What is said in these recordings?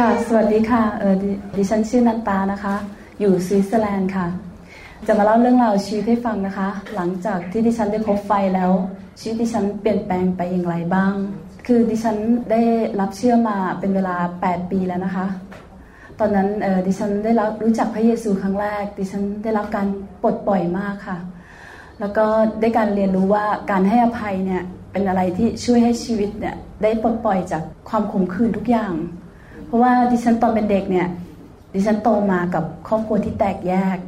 ค่ะ สวัสดีค่ะ เออดดิฉันชื่อนันตานะคะ อยู่สวิตเซอร์แลนด์ค่ะ จะมาเล่าเรื่องราวชีวิตให้ฟังนะคะ หลังจากที่ดิฉันได้พบไฟแล้ว ชีวิตดิฉันเปลี่ยนแปลงไปอย่างไรบ้าง คือดิฉันได้รับเชื่อมาเป็นเวลา 8 ปีแล้วนะคะ ตอนนั้นเออดิฉันได้รับรู้จักพระเยซูครั้งแรก ดิฉันได้รับการปลดปล่อยมากค่ะ แล้วก็ได้การเรียนรู้ว่าการให้อภัยเนี่ยเป็นอะไรที่ช่วยให้ชีวิตเนี่ยได้ปลดปล่อยจากความขมขื่นทุกอย่าง ราะว่าดิฉันตอนเป็นเด็กเนี่ย ดิฉันโตมากับครอบครัวที่แตกแยก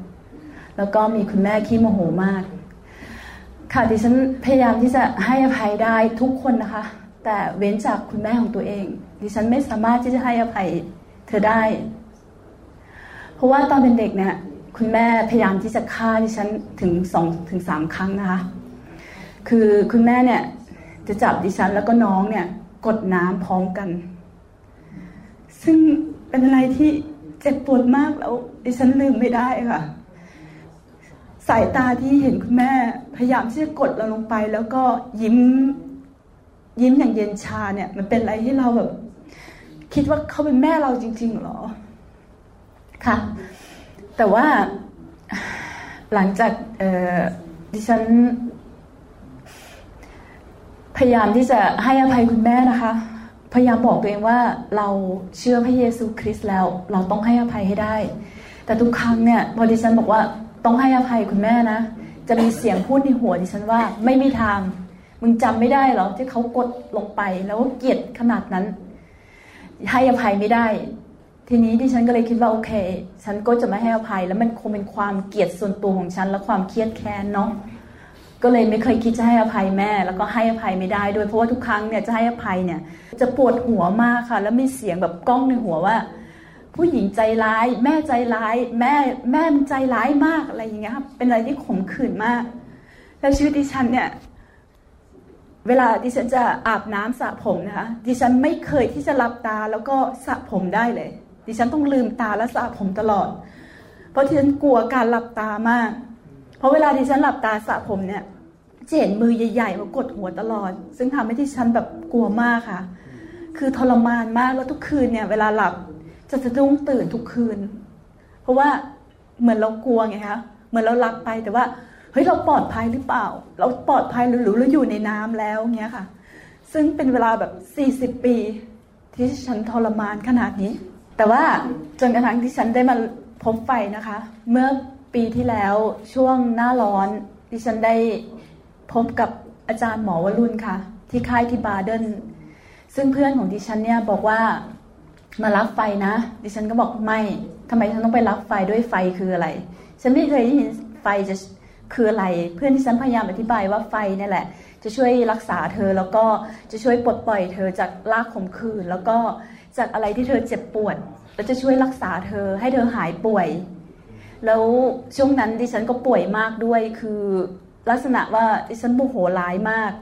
แล้วก็มีคุณแม่ขี้โมโหมาก ค่ะดิฉันพยายามที่จะให้อภัยได้ทุกคนนะคะ แต่เว้นจากคุณแม่ของตัวเอง ดิฉันไม่สามารถที่จะให้อภัยเธอได้ เพราะว่าตอนเป็นเด็กเนี่ยคุณแม่พยายามที่จะฆ่าดิฉันถึงสองถึงสามครั้งนะคะ คือคุณแม่เนี่ยจะจับดิฉันแล้วก็น้องเนี่ยกดน้ำพร้อมกัน ซึ่งเป็นอะไรที่เจ็บปวดมากแล้วดิฉันลืมไม่ได้ค่ะ สายตาที่เห็นคุณแม่พยายามที่จะกดเราลงไป แล้วก็ยิ้มยิ้มอย่างเย็นชาเนี่ย มันเป็นอะไรที่เราแบบ คิดว่าเขาเป็นแม่เราจริง ๆหรอค่ะ แต่ว่าหลังจากดิฉัน พยายามที่จะให้อภัยคุณแม่นะคะ พยายามบอกตัวเองว่าเราเชื่อพระเยซูคริสต์แล้ว เราต้องให้อภัยให้ได้ แต่ทุกครั้งเนี่ยพอดิฉันบอกว่าต้องให้อภัยคุณแม่นะ จะมีเสียงพูดในหัวดิฉันว่าไม่มีทาง มึงจำไม่ได้หรอที่เขากดลงไปแล้วเกลียดขนาดนั้น ให้อภัยไม่ได้ ทีนี้ดิฉันก็เลยคิดว่าโอเค ฉันก็จะไม่ให้อภัย แล้วมันคงเป็นความเกลียดส่วนตัวของฉันและความเครียดแค้นเนาะ ก็เลยไม่เคยคิดจะให้อภัยแม่ แล้วก็ให้อภัยไม่ได้ด้วยเพราะว่าทุกครั้งเนี่ยจะให้อภัยเนี่ย จะปวดหัวมากค่ะ แล้วมีเสียงแบบก้องในหัวว่า ผู้หญิงใจร้าย แม่ใจร้าย แม่แม่ใจร้ายมากอะไรอย่างเงี้ยครับเป็นอะไรที่ขมขื่นมาก แล้วชีวิตดิฉันเนี่ย เวลาดิฉันจะอาบน้ำสระผมนะคะดิฉันไม่เคยที่จะหลับตาแล้วก็สระผมได้เลย ดิฉันต้องลืมตาแล้วสระผมตลอด เพราะดิฉันกลัวการหลับตามาก เพราะเวลาดิฉันหลับตาสระผมเนี่ย จะเห็นมือใหญ่ๆมากดหัวตลอด ซึ่งทำให้ที่ฉันแบบกลัวมากค่ะ คือทรมานมากแล้วทุกคืนเนี่ย เวลาหลับจะสะดุ้งตื่นทุกคืน เพราะว่าเหมือนเรากลัวไงคะเหมือนเราหลับไปแต่ว่าเฮ้ยเราปลอดภัยหรือเปล่า เราปลอดภัยหรือเราอยู่ในน้ำแล้วเงี้ยค่ะ ซึ่งเป็นเวลาแบบสี่สิบปี ที่ฉันทรมานขนาดนี้ แต่ว่าจนกระทั่งที่ฉันได้มาพบไฟนะคะ เมื่อปีที่แล้วช่วงหน้าร้อนที่ฉันได้ พบกับอาจารย์หมอวรุณค่ะ ที่ค่ายที่บาเดนซึ่งเพื่อนของดิฉันเนี่ยบอกว่ามารับไฟนะ ดิฉันก็บอกไม่ทำไมฉันต้องไปรับไฟด้วยไฟคืออะไร ฉันไม่เคยได้ยินไฟจะคืออะไร เพื่อนที่ฉันพยายามอธิบายว่าไฟนี่แหละ จะช่วยรักษาเธอแล้วก็จะช่วยปลดปล่อยเธอจากลากขมขืนแล้วก็จากอะไรที่เธอเจ็บปวดแล้วจะช่วยรักษาเธอให้เธอหายป่วย แล้วช่วงนั้นดิฉันก็ป่วยมากด้วยคือ ลักษณะว่าดิฉันโมโหร้ายมาก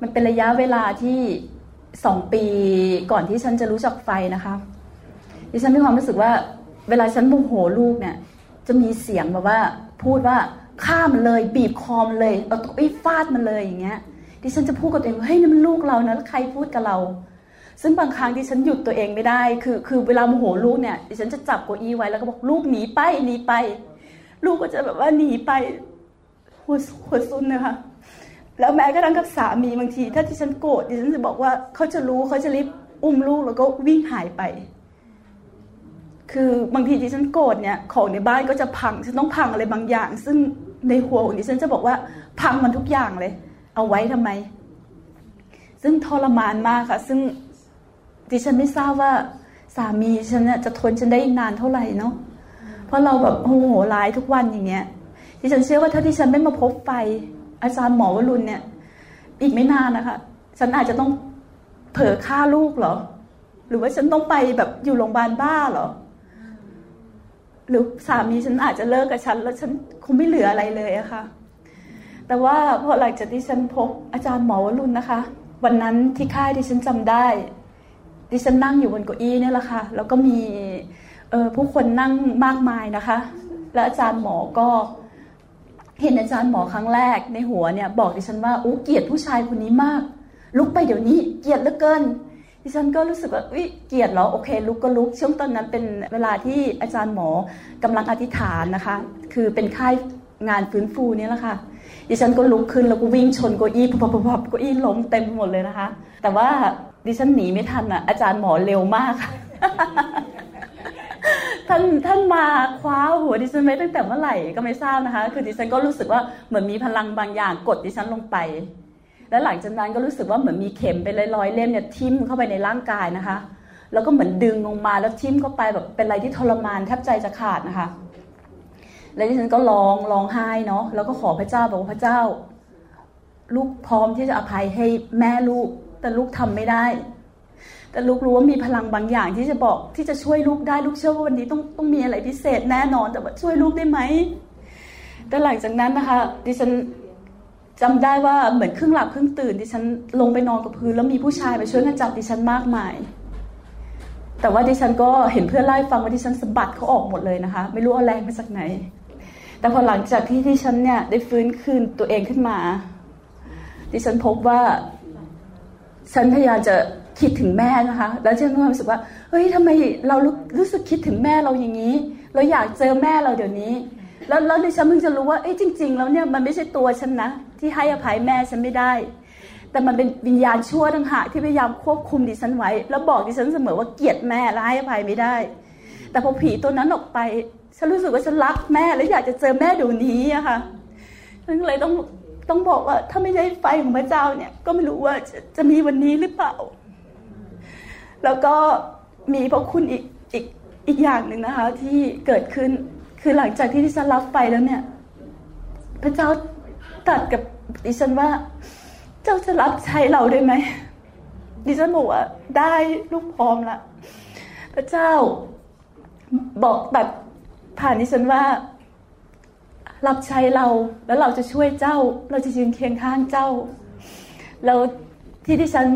มันเป็นระยะเวลาที่สองปีก่อนที่ฉันจะรู้จักไฟนะคะ ดิฉันมีความรู้สึกว่า เวลาฉันโมโหลูกเนี่ย จะมีเสียงแบบว่าพูดว่าฆ่ามันเลย บีบคอมันเลยเอาตุ้ฟาดมันเลยอย่างเงี้ย ดิฉันจะพูดกับตัวเองว่าเฮ้ยนี่มันลูกเรานะแล้วใครพูดกับเรา ซึ่งบางครั้งดิฉันหยุดตัวเองไม่ได้ คือคือเวลาโมโหลูกเนี่ยดิฉันจะจับโกอี้ไว้แล้วก็บอกลูกหนีไปหนีไป ลูกก็จะแบบว่าหนีไป หัวหัวซุนนะคะแล้วแม้กระทั่งกับสามีบางที ถ้าที่ฉันโกรธดิฉันจะบอกว่าเขาจะรู้เขาจะรีบอุ้มลูกแล้วก็วิ่งหายไป คือบางทีที่ฉันโกรธเนี่ยของในบ้านก็จะพังฉันต้องพังอะไรบางอย่าง ซึ่งในหัวของดิฉันจะบอกว่าพังมันทุกอย่างเลย เอาไว้ทำไม ซึ่งทรมานมากค่ะ ซึ่งดิฉันไม่ทราบว่าสามีฉันน่ะจะทนฉันได้อีกนานเท่าไหร่เนาะเพราะเราแบบโอ้โหร้ายทุกวันอย่างเงี้ย ดิฉันเชื่อว่าถ้าที่ฉันไม่มาพบไฟอาจารย์หมอวรุณเนี่ย อีกไม่นานนะคะฉันอาจจะต้องเผลอฆ่าลูกเหรอ หรือว่าฉันต้องไปแบบอยู่โรงพยาบาลบ้าเหรอ หรือสามีฉันอาจจะเลิกกับฉัน แล้วฉันคงไม่เหลืออะไรเลยอะคะ่ะ แต่ว่าพอหลังจากที่ฉันพบอาจารย์หมอวรุณนะคะ วันนั้นที่ค่ายที่ฉันจำได้ดิฉันนั่งอยู่บนเก้าอี้เนี่แหละค่ะ แล้วก็มีผู้คนนั่งมากมายนะคะ และอาจารย์หมอก็ เห็นอาจารย์หมอครั้งแรกในหัวเนี่ยบอกดิฉันว่าอู้เกลียดผู้ชายคนนี้มาก ลุกไปเดี๋ยวนี้เกลียดเหลือเกิน ดิฉันก็รู้สึกว่าวิเกียดเหรอโอเค ลุกก็ลุก ช่วงตอนนั้นเป็นเวลาที่อาจารย์หมอกำลังอธิษฐานนะคะ คือเป็นค่ายงานฟื้นฟูนี่แหละค่ะ ดิฉันก็ลุกขึ้นแล้วก็วิ่งชนเก้าอี้พับพับพับเก้าอี้ล้มเต็มหมดเลยนะคะ แต่ว่าดิฉันหนีไม่ทันอะอาจารย์หมอเร็วมาก ท่านท่านมาคว้าหัวดิฉันไว้ตั้งแต่เมื่อไหร่ก็ไม่ทราบนะคะ คือดิฉันก็รู้สึกว่าเหมือนมีพลังบางอย่างกดดิฉันลงไป แล้วหลังจากนั้นก็รู้สึกว่าเหมือนมีเข็มไปร้อยๆเล่มเนี่ยทิ่มเข้าไปในร่างกายนะคะ แล้วก็เหมือนดึงลงมาแล้วทิ่มเข้าไปแบบเป็นอะไรที่ทรมานแทบใจจะขาดนะคะ แล้วดิฉันก็ร้องร้องไห้เนาะแล้วก็ขอพระเจ้าบอกว่าพระเจ้า ลูกพร้อมที่จะอภัยให้แม่ลูกแต่ลูกทำไม่ได้ แต่ลูกรู้ว่ามีพลังบางอย่างที่จะบอกที่จะช่วยลูกได้ลูกเชื่อว่าวันนี้ต้องต้องมีอะไรพิเศษแน่นอน แต่ว่าช่วยลูกได้ไหมแต่หลังจากนั้นนะคะ ดิฉันจำได้ว่าเหมือนครึ่งหลับครึ่งตื่น ดิฉันลงไปนอนกับพื้นแล้วมีผู้ชายมาช่วยกันจับดิฉันมากมาย แต่ว่าดิฉันก็เห็นเพื่อนไล่ฟังว่าดิฉันสะบัดเขาออกหมดเลยนะคะ ไม่รู้เอาแรงมาจากไหน แต่พอหลังจากที่ดิฉันเนี่ยได้ฟื้นคืนตัวเองขึ้นมา ดิฉันพบว่าฉันพยายามจะ คิดถึงแม่นะคะ แล้วฉันก็รู้สึกว่าเฮ้ยทำไมเรารู้สึกคิดถึงแม่เราอย่างนี้ เราอยากเจอแม่เราเดี๋ยวนี้ แล้วแล้วดิฉันเพิ่งจะรู้ว่าเอ้ยจริง ๆ แล้วเนี่ยมันไม่ใช่ตัวฉันนะ ที่ให้อภัยแม่ฉันไม่ได้ แต่มันเป็นวิญญาณชั่วต่างหากที่พยายามควบคุมดิฉันไว้ แล้วบอกดิฉันเสมอว่าเกลียดแม่และให้อภัยไม่ได้ แต่พอผีตัวนั้นออกไปฉันรู้สึกว่าฉันรักแม่และอยากจะเจอแม่เดี๋ยวนี้อะค่ะฉันเลยต้องต้องบอกว่าถ้าไม่ใช่ไฟของพระเจ้าเนี่ยก็ไม่รู้ว่าจะจะมีวันนี้หรือเปล่า แล้วก็มีพระคุณอีกอีกอีกอย่างหนึ่งนะคะ ที่เกิดขึ้นคือหลังจากที่ดิฉันรับไปแล้วเนี่ย พระเจ้าตัดกับดิฉันว่า เจ้าจะรับใช้เราได้ไหมดิฉันบอกว่าได้ลูกพร้อมละพระเจ้าบอกแบบผ่านดิฉันว่า รับใช้เราแล้วเราจะช่วยเจ้า เราจะยืนเคียงข้างเจ้าแล้วที่ดิฉัน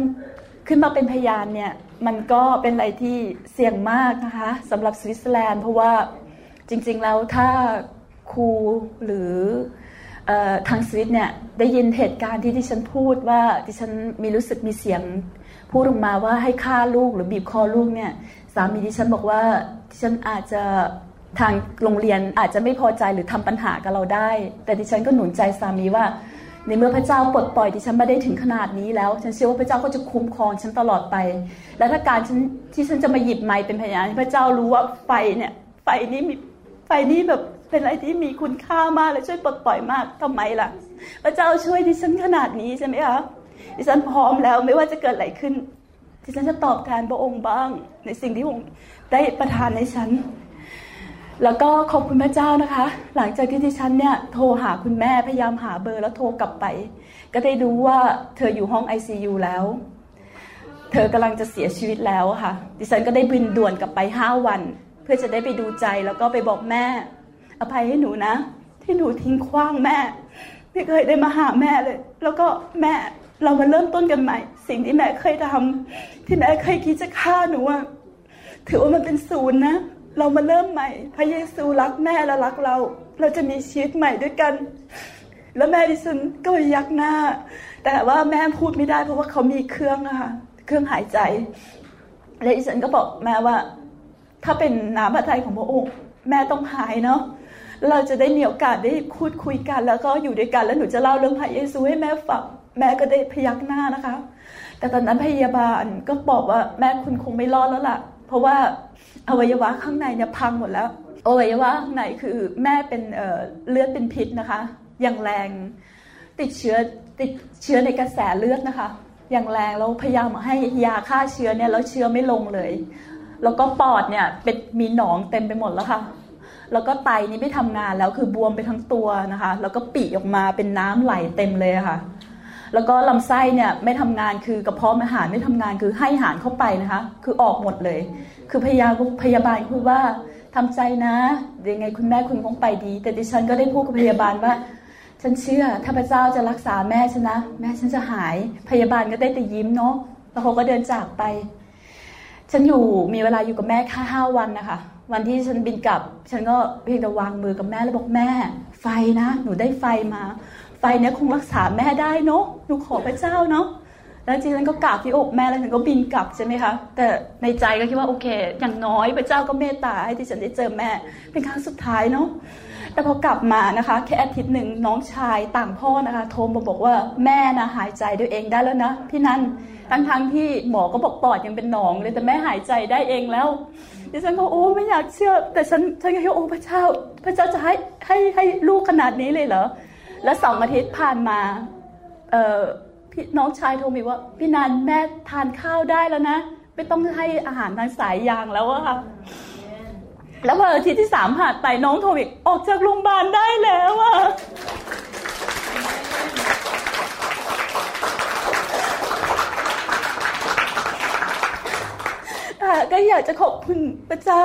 ขึ้นมาเป็นพยานเนี่ย มันก็เป็นอะไรที่เสี่ยงมากนะคะสำหรับสวิตเซอร์แลนด์เพราะว่าจริงๆแล้วถ้าครูหรือทางสวิตเนี่ยได้ยินเหตุการณ์ที่ที่ฉันพูดว่าที่ฉันมีรู้สึกมีเสียงพูดออกมาว่าให้ฆ่าลูกหรือบีบคอลูกเนี่ยสามีที่ฉันบอกว่าที่ฉันอาจจะทางโรงเรียนอาจจะไม่พอใจหรือทำปัญหากับเราได้ แต่ที่ฉันก็หนุนใจสามีว่า ในเมื่อพระเจ้าปลดปล่อยที่ฉันมาได้ถึงขนาดนี้แล้ว ฉันเชื่อว่าพระเจ้าก็จะคุ้มครองฉันตลอดไป และถ้าการฉันที่ฉันจะมาหยิบไม้เป็นพยานพระเจ้ารู้ว่าไฟเนี่ยไฟนี้มีไฟนี้แบบเป็นอะไรที่มีคุณค่ามากและช่วยปลดปล่อยมากทำไมล่ะ พระเจ้าช่วยดิฉันขนาดนี้ใช่ไหมคะดิฉันพร้อมแล้วไม่ว่าจะเกิดอะไรขึ้นดิฉันจะตอบแทนพระองค์บ้าง ในสิ่งที่พระองค์ได้ประทานในฉัน แล้วก็ขอบคุณพระเจ้านะคะ หลังจากที่ดิฉันเนี่ยโทรหาคุณแม่พยายามหาเบอร์แล้วโทรกลับไป ก็ได้รู้ว่าเธออยู่ห้อง ICU แล้ว เธอกำลังจะเสียชีวิตแล้วค่ะ ดิฉันก็ได้บินด่วนกลับไปห้าวัน เพื่อจะได้ไปดูใจแล้วก็ไปบอกแม่ อภัยให้หนูนะ ที่หนูทิ้งขว้างแม่ ไม่เคยได้มาหาแม่เลย แล้วก็แม่เรามาเริ่มต้นกันใหม่ สิ่งที่แม่เคยทำที่แม่เคยคิดจะฆ่าหนูอะถือว่ามันเป็นศูนย์นะ เรามาเริ่มใหม่ พระเยซูรักแม่และรักเรา เราจะมีชีวิตใหม่ด้วยกัน แล้วแม่ดิฉันก็ยักหน้า แต่ว่าแม่พูดไม่ได้เพราะว่าเขามีเครื่องอะค่ะ เครื่องหายใจ และดิฉันก็บอกแม่ว่า ถ้าเป็นน้ำพระทัยของพระองค์แม่ต้องหายเนาะ เราจะได้มีโอกาสได้พูดคุยกัน แล้วก็อยู่ด้วยกัน แล้วหนูจะเล่าเรื่องพระเยซูให้แม่ฟัง แม่ก็ได้พยักหน้านะคะ แต่ตอนนั้นพยาบาลก็บอกว่าแม่คุณคงไม่รอดแล้วล่ะ เพราะว่าอวัยวะข้างในเนี่ยพังหมดแล้วอวัยวะข้างในคือแม่เป็นเเลือดเป็นพิษนะคะ อย่างแรงติดเชื้อติดเชื้อในกระแสเลือดนะคะ อย่างแรงเราพยายามให้ยาฆ่าเชื้อเนี่ยแล้วเชื้อไม่ลงเลย แล้วก็ปอดเนี่ยเป็นมีหนองเต็มไปหมดแล้วค่ะ แล้วก็ไตนี่ไม่ทำงานแล้วคือบวมไปทั้งตัวนะคะ แล้วก็ปีออกมาเป็นน้ำไหลเต็มเลยค่ะ แล้วก็ลำไส้เนี่ยไม่ทำงานคือกระเพาะอาหารไม่ทำงานคือให้อาหารเข้าไปนะคะ คือออกหมดเลย คือพยาพยาบาลพูดว่าทำใจนะยังไงคุณแม่คุณคงไปดี แต่ดิฉันก็ได้พูดกับพยาบาลว่า ฉันเชื่อถ้าพระเจ้าจะรักษาแม่ฉันนะ แม่ฉันจะหายพยาบาลก็ได้แต่ยิ้มเนาะแล้วเขาก็เดินจากไป ฉันอยู่มีเวลาอยู่กับแม่แค่ห้าวันนะคะวันที่ฉันบินกลับ ฉันก็เพียงแต่วางมือกับแม่แล้วบอกแม่ ไฟนะ หนูได้ไฟมา ไฟเนี้ยคงรักษาแม่ได้เนาะหนูขอพระเจ้าเนาะแล้วจริงๆก็กราบที่อกแม่แล้วฉันก็บินกลับใช่ไหมคะ แต่ในใจก็คิดว่าโอเค อย่างน้อยพระเจ้าก็เมตตาให้ที่ฉันได้เจอแม่ เป็นครั้งสุดท้ายเนาะแต่พอกลับมานะคะ แค่อาทิตย์หนึ่งน้องชายต่างพ่อนะคะ โทรมาบอกว่าแม่นะหายใจด้วยเองได้แล้วนะพี่นันทั้งทั้งที่หมอก็บอกปอดยังเป็นหนองเลยแต่แม่หายใจได้เองแล้วดิฉันก็โอ้ไม่อยากเชื่อ แต่ฉันฉันก็คิดโอ้พระเจ้า พระเจ้าจะให้ให้ให้ลูกขนาดนี้เลยเหรอ แล้วสองอาทิตย์ผ่านมาเออพี่น้องชายโทรมาว่า พี่นันแม่ทานข้าวได้แล้วนะ ไม่ต้องให้อาหารทางสายยางแล้วอะค่ะแล้วพออาทิตย์ที่สามผ่านไปน้องโทรอีกออกจากโรงพยาบาลได้แล้วอะก็อยากจะขอบคุณพระเจ้า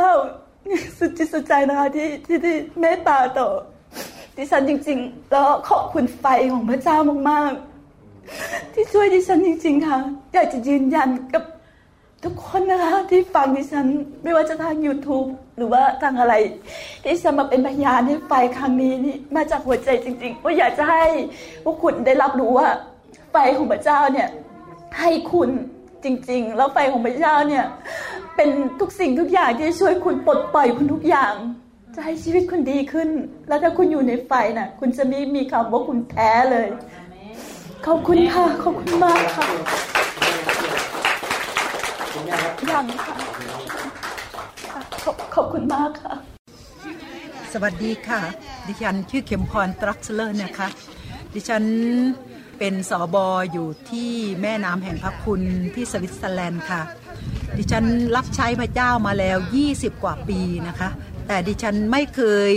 สุดจิตสุดใจนะคะที่ที่ที่เมตตาต่อ ดิฉันจริง ๆ แล้วขอบคุณไฟของพระเจ้ามากๆ ที่ช่วยดิฉันจริง ๆ ค่ะ อยากจะยืนยันกับทุกคนนะคะ ที่ฟังดิฉันไม่ว่าจะทาง YouTube หรือว่าทางอะไรที่ฉันมาเป็นพยานให้ไฟครั้งนี้นี่มาจากหัวใจจริงๆว่าอยากจะให้พวกคุณได้รับรู้ว่า ไฟของพระเจ้าเนี่ยให้คุณจริง ๆ แล้วไฟของพระเจ้าเนี่ยเป็นทุกสิ่งทุกอย่างที่ช่วยคุณปลดปล่อยคุณทุกอย่าง จะให้ชีวิตคุณดีขึ้น แล้วถ้าคุณอยู่ในไฟน่ะ คุณจะไม่มีคำว่าคุณแพ้เลย ขอบคุณค่ะ ขอบคุณมากค่ะยังค่ะ ขอบขอบคุณมากค่ะ สวัสดีค่ะ ดิฉันชื่อเข็มพรตรักเลอร์นะคะ ดิฉันเป็นสอบออยู่ที่แม่น้ำแห่งพระคุณที่สวิตเซอร์แลนด์ค่ะ ดิฉันรับใช้พระเจ้ามาแล้ว 20 กว่าปีนะคะ แต่ดิฉันไม่เคย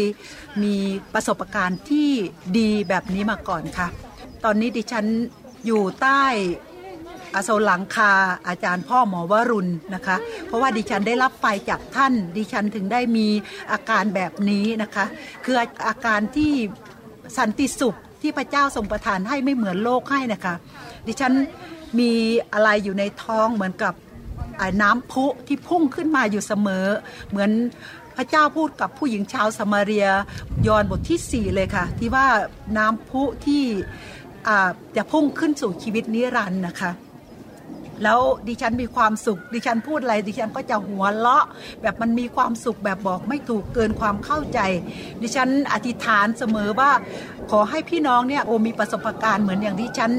มีประสบการณ์ที่ดีแบบนี้มาก่อนค่ะ ตอนนี้ดิฉันอยู่ใต้อาโซหลังคาอาจารย์พ่อหมอวรุณนะคะ เพราะว่าดิฉันได้รับไฟจากท่าน ดิฉันถึงได้มีอาการแบบนี้นะคะ คืออาการที่สันติสุขที่พระเจ้าทรงประทานให้ไม่เหมือนโลกให้นะคะ ดิฉันมีอะไรอยู่ในท้องเหมือนกับน้ำพุที่พุ่งขึ้นมาอยู่เสมอ เหมือน พระเจ้าพูดกับผู้หญิงชาวสมาเรียยอนบทที่ 4 เลยค่ะ ที่ว่าน้ำพุที่จะพุ่งขึ้นสู่ชีวิตนิรันดร์นะคะ แล้วดิฉันมีความสุข ดิฉันพูดอะไร ดิฉันก็จะหัวเราะ แบบมันมีความสุขแบบบอกไม่ถูกเกินความเข้าใจ ดิฉันอธิษฐานเสมอว่า ขอให้พี่น้องเนี่ยโอมีประสบการณ์เหมือนอย่างที่ฉัน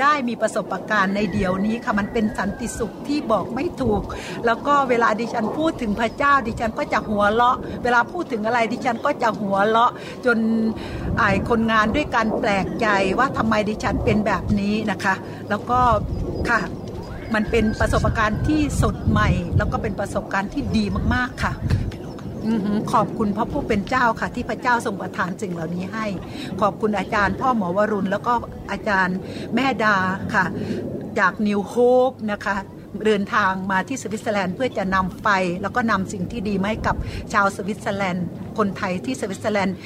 ได้มีประสบการณ์ในเดียวนี้ค่ะมันเป็นสันติสุขที่บอกไม่ถูก แล้วก็เวลาดิฉันพูดถึงพระเจ้า ดิฉันก็จะหัวเราะ เวลาพูดถึงอะไรดิฉันก็จะหัวเราะ จนไอ้คนงานด้วยกันแปลกใจว่าทำไมดิฉันเป็นแบบนี้นะคะ แล้วก็ค่ะ มันเป็นประสบการณ์ที่สดใหม่ แล้วก็เป็นประสบการณ์ที่ดีมากๆค่ะขอบคุณพระผู้เป็นเจ้าค่ะ ที่พระเจ้าทรงประทานสิ่งเหล่านี้ให้ ขอบคุณอาจารย์ พ่อหมอวรุณ แล้วก็อาจารย์แม่ดาค่ะ จาก New Hope นะคะเดินทางมาที่สวิตเซอร์แลนด์เพื่อจะนำไป แล้วก็นำสิ่งที่ดีมาให้กับชาวสวิตเซอร์แลนด์ คนไทยที่สวิตเซอร์แลนด์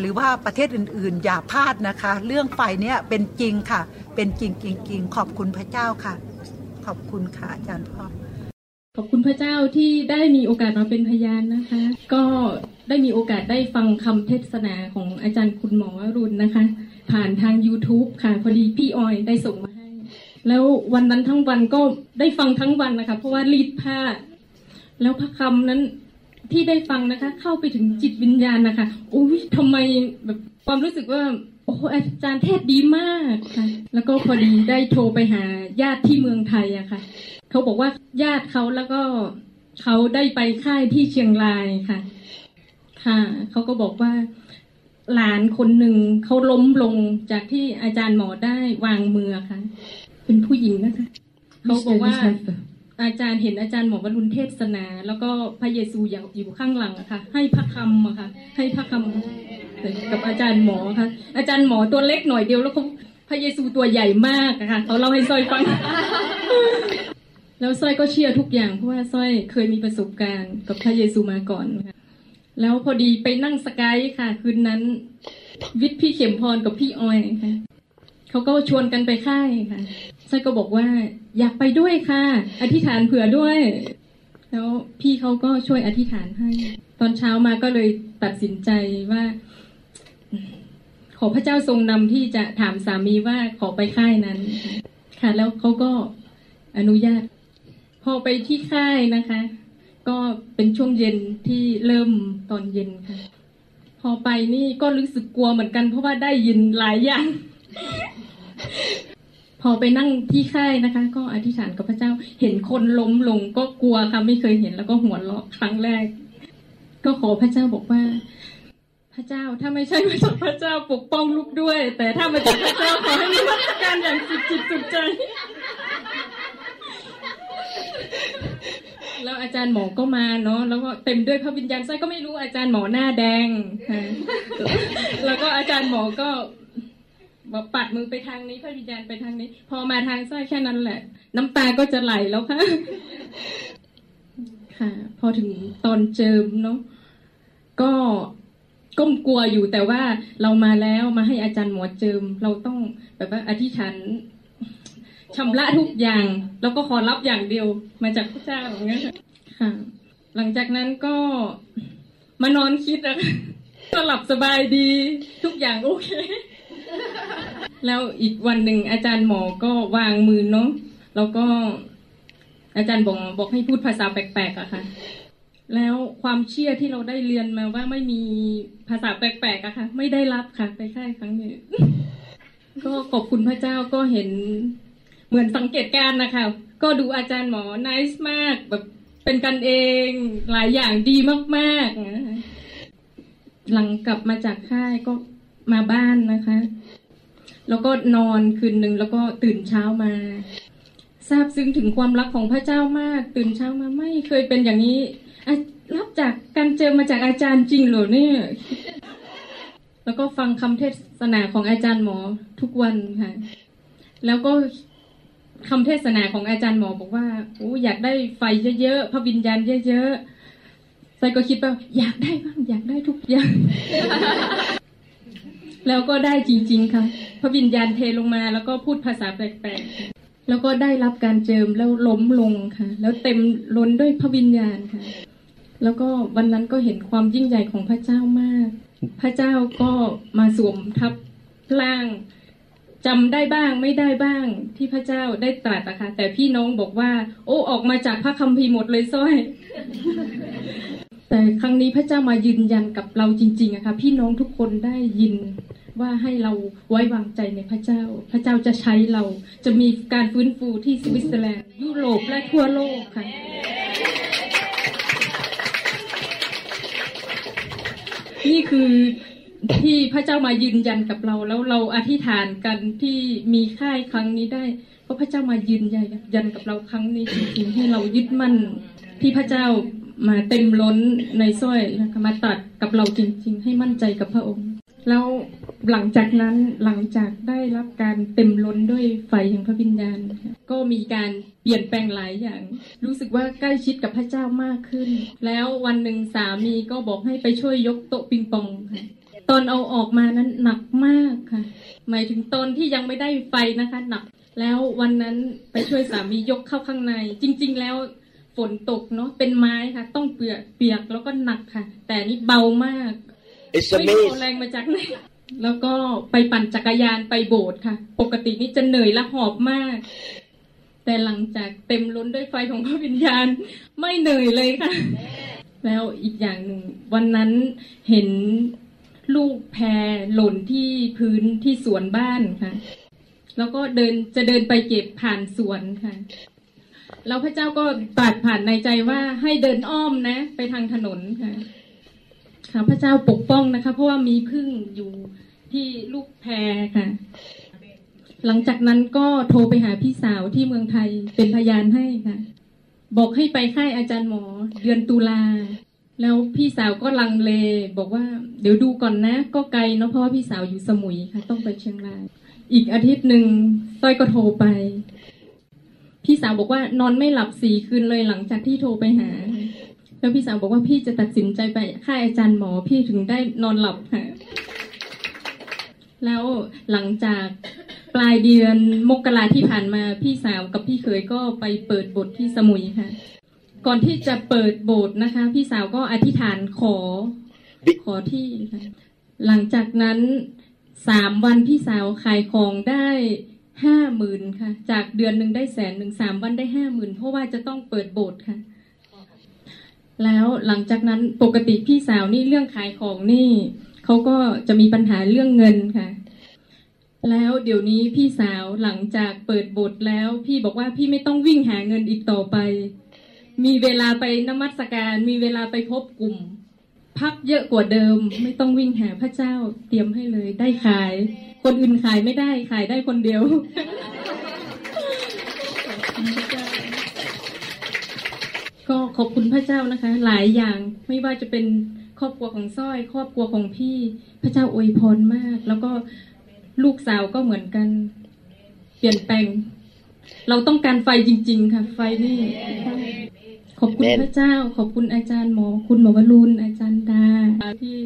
หรือว่าประเทศอื่นๆ อย่าพลาดนะคะ เรื่องไฟเนี่ยเป็นจริงค่ะ เป็นจริงจริงๆขอบคุณพระเจ้าค่ะ ขอบคุณค่ะอาจารย์พ่อขอบคุณพระเจ้าที่ได้มีโอกาสมาเป็นพยานนะคะ ก็ได้มีโอกาสได้ฟังคำเทศนาของอาจารย์คุณหมอวรุณนะคะ ผ่านทาง YouTube ค่ะ พอดีพี่ออยได้ส่งมาให้ แล้ววันนั้นทั้งวันก็ได้ฟังทั้งวันนะคะ เพราะว่ารีดผ้า แล้วพระคำนั้นที่ได้ฟังนะคะ เข้าไปถึงจิตวิญญาณนะคะโอ้ยทำไมแบบความรู้สึกว่า โอ้อาจารย์เทศดีมากค่ะ แล้วก็พอดีได้โทรไปหาญาติที่เมืองไทยอะค่ะ เขาบอกว่าญาติเขาแล้วก็เขาได้ไปค่ายที่เชียงรายค่ะ ค่ะเขาก็บอกว่าหลานคนหนึ่งเขาล้มลงจากที่อาจารย์หมอได้วางมือค่ะ เป็นผู้หญิงนะคะเขาบอกว่าอาจารย์เห็นอาจารย์หมอวรุณเทศนา แล้วก็พระเยซูอยู่ข้างหลังอะค่ะ ให้พระคำอะค่ะ ให้พระคำ กับอาจารย์หมอค่ะ อาจารย์หมอตัวเล็กหน่อยเดียวแล้วเขาพระเยซูตัวใหญ่มากะค่ะเขาเล่าให้ซอยฟัง แล้วสร้อยก็เชื่อทุกอย่างเพราะว่าสร้อยเคยมีประสบการณ์กับพระเยซูมาก่อนค่ะแล้วพอดีไปนั่งสกายค่ะ คืนนั้น วิทย์พี่เข็มพรกับพี่ออยค่ะเขาก็ชวนกันไปค่ายค่ะสร้อยก็บอกว่า อยากไปด้วยค่ะ อธิษฐานเผื่อด้วย แล้วพี่เขาก็ช่วยอธิษฐานให้ ตอนเช้ามาก็เลยตัดสินใจว่า ขอพระเจ้าทรงนำที่จะถามสามีว่าขอไปค่ายนั้น ค่ะ แล้วเขาก็อนุญาต พอไปที่ค่ายนะคะ ก็เป็นช่วงเย็นที่เริ่มตอนเย็นค่ะ พอไปนี่ก็รู้สึกกลัวเหมือนกัน เพราะว่าได้ยินหลายอย่าง พอไปนั่งที่ค่ายนะคะ ก็อธิษฐานกับพระเจ้า เห็นคนล้มลงก็กลัวค่ะไม่เคยเห็นแล้วก็หัวเราะครั้งแรก ก็ขอพระเจ้าบอกว่า ระเจ้า ถ้าไม่ใช่มาจากพระเจ้าปกป้องลูกด้วย แต่ถ้ามาจากพระเจ้าขอให้มีมาตรการอย่างสุดจิตสุดใจ แล้วอาจารย์หมอก็มาเนาะแล้วก็เต็มด้วยพระวิญญาณไส้ก็ไม่รู้อาจารย์หมอหน้าแดง แล้วก็อาจารย์หมอก็บอกปัดมือไปทางนี้พระวิญญาณไปทางนี้ พอมาทางไส้แค่นั้นแหละ น้ำตาก็จะไหลแล้วค่ะค่ะ พอถึงตอนเจิมเนาะก็ ก้มกลัวอยู่แต่ว่าเรามาแล้วมาให้อาจารย์หมอเจิม เราต้องแบบว่าอธิษฐานชำระทุกอย่าง แล้วก็ขอรับอย่างเดียวมาจากพระเจ้าอย่างเงี้ยค่ะ หลังจากนั้นก็มานอนคิดอะค่ะก็หลับสบายดีทุกอย่างโอเค แล้วอีกวันหนึ่งอาจารย์หมอก็วางมือเนาะแล้วก็อาจารย์บอกบอกให้พูดภาษาแปลกๆอะค่ะ แล้วความเชื่อที่เราได้เรียนมาว่าไม่มีภาษาแปลกๆอะค่ะ ไม่ได้รับค่ะไปค่ายครั้งนี้ก็ขอบคุณพระเจ้าก็เห็นเหมือนสังเกตการนะคะ ก็ดูอาจารย์หมอ n น c e มากแบบเป็นกันเองหลายอย่างดีมากๆนะะหลังกลับมาจากค่ายก็มาบ้านนะคะ แล้วก็นอนคืนหนึ่งแล้วก็ตื่นเช้ามาทราบซึ้งถึงความรักของพระเจ้ามาก ตื่นเช้ามาไม่เคยเป็นอย่างนี้ รับจากการเจอมาจากอาจารย์จริงเหรอเนี่ย แล้วก็ฟังคำเทศนาของอาจารย์หมอทุกวันค่ะ แล้วก็คำเทศนาของอาจารย์หมอบอกว่าโอ้อยากได้ไฟเยอะๆพระวิญญาณเยอะๆใส่ก็คิดว่าอยากได้บ้างอยากได้ทุกอย่าง แล้วก็ได้จริง ๆ ค่ะ พระวิญญาณเทลงมา แล้วก็พูดภาษาแปลกๆ แล้วก็ได้รับการเจิมแล้วล้มลงค่ะ แล้วเต็มล้นด้วยพระวิญญาณค่ะ แล้วก็วันนั้นก็เห็นความยิ่งใหญ่ของพระเจ้ามาก พระเจ้าก็มาสวมทับร่างจำได้บ้างไม่ได้บ้างที่พระเจ้าได้ตรัสอะคะแต่พี่น้องบอกว่า โอ้ออกมาจากพระคัมภีร์หมดเลยสร้อย แต่ครั้งนี้พระเจ้ามายืนยันกับเราจริงๆอะค่ะพี่น้องทุกคนได้ยินว่าให้เราไว้วางใจในพระเจ้า พระเจ้าจะใช้เราจะมีการฟื้นฟูที่สวิตเซอร์แลนด์ยุโรปและทั่วโลกค่ะ นี่คือที่พระเจ้ามายืนยันกับเรา แล้วเราอธิษฐานกันที่มีค่ายครั้งนี้ได้เพราะพระเจ้ามายืนยันยันกับเราครั้งนี้จริงๆให้เรายึดมั่นที่พระเจ้ามาเต็มล้นในสร้อยนะคะมาตัดกับเราจริง ๆ ให้มั่นใจกับพระองค์ แล้วหลังจากนั้นหลังจากได้รับการเต็มล้นด้วยไฟแห่งพระวิญญาณ ก็มีการเปลี่ยนแปลงหลายอย่าง รู้สึกว่าใกล้ชิดกับพระเจ้ามากขึ้น แล้ววันหนึ่งสามีก็บอกให้ไปช่วยยกโต๊ะปิงปองค่ะตอนเอาออกมานั้นหนักมากค่ะ หมายถึงตอนที่ยังไม่ได้ไฟนะคะหนัก แล้ววันนั้นไปช่วยสามียกเข้าข้างใน จริง ๆ แล้วฝนตกเนาะเป็นไม้ค่ะ ต้องเปียกเปียกแล้วก็หนักค่ะ แต่นี่เบามาก It's ไม่รู้เอา amazing. แรงมาจากไหนแล้วก็ไปปั่นจักรยานไปโบสถ์ค่ะ ปกตินี่จะเหนื่อยและหอบมาก แต่หลังจากเต็มล้นด้วยไฟของพระวิญญาณ ไม่เหนื่อยเลยค่ะ แล้วอีกอย่างหนึ่ง วันนั้นเห็นลูกแพรหล่นที่พื้นที่สวนบ้านค่ะ แล้วก็เดินจะเดินไปเก็บผ่านสวนค่ะ แล้วพระเจ้าก็ตรัสผ่านในใจว่าให้เดินอ้อมนะ ไปทางถนนค่ะ ค่ะพระเจ้าปกป้องนะคะ เพราะว่ามีพึ่งอยู่ที่ลูกแพรค่ะ หลังจากนั้นก็โทรไปหาพี่สาวที่เมืองไทยเป็นพยานให้ค่ะ บอกให้ไปค่ายอาจารย์หมอเดือนตุลาแล้วพี่สาวก็ลังเล บอกว่า เดี๋ยวดูก่อนนะ ก็ไกลเนาะเพราะว่าพี่สาวอยู่สมุยค่ะ ต้องไปเชียงราย อีกอาทิตย์หนึ่งต้อยก็โทรไป พี่สาวบอกว่านอนไม่หลับสี่คืนเลยหลังจากที่โทรไปหา แล้วพี่สาวบอกว่าพี่จะตัดสินใจไปค่ายอาจารย์หมอพี่ถึงได้นอนหลับค่ะ แล้วหลังจากปลายเดือนมกราที่ผ่านมาพี่สาวกับพี่เขยก็ไปเปิดบทที่สมุยค่ะ ก่อนที่จะเปิดโบสถ์นะคะ พี่สาวก็อธิษฐานขอขอที่ค่ะหลังจากนั้นสามวันพี่สาวขายของได้ห้าหมื่นค่ะ จากเดือนหนึ่งได้แสนหนึ่งสามวันได้ห้าหมื่นเพราะว่าจะต้องเปิดโบสถ์ค่ะ แล้วหลังจากนั้นปกติพี่สาวนี่เรื่องขายของนี่เขาก็จะมีปัญหาเรื่องเงินค่ะ แล้วเดี๋ยวนี้พี่สาวหลังจากเปิดบสถ์แล้ว พี่บอกว่าพี่ไม่ต้องวิ่งหาเงินอีกต่อไป มีเวลาไปนมัสการ มีเวลาไปพบกลุ่ม พักเยอะกว่าเดิม ไม่ต้องวิ่งหาพระเจ้าเตรียมให้เลย ได้ขาย คนอื่นขายไม่ได้ขายได้คนเดียว ก็ขอบคุณพระเจ้านะคะ หลายอย่างไม่ว่าจะเป็นครอบครัวของสร้อย ครอบครัวของพี่พระเจ้าอวยพรมาก แล้วก็ลูกสาวก็เหมือนกัน เปลี่ยนแปลง เราต้องการไฟจริง ๆ ค่ะ ไฟนี่ ขอบคุณพระเจ้า ขอบคุณอาจารย์หมอ คุณหมอวรุณอาจารย์ดา ที่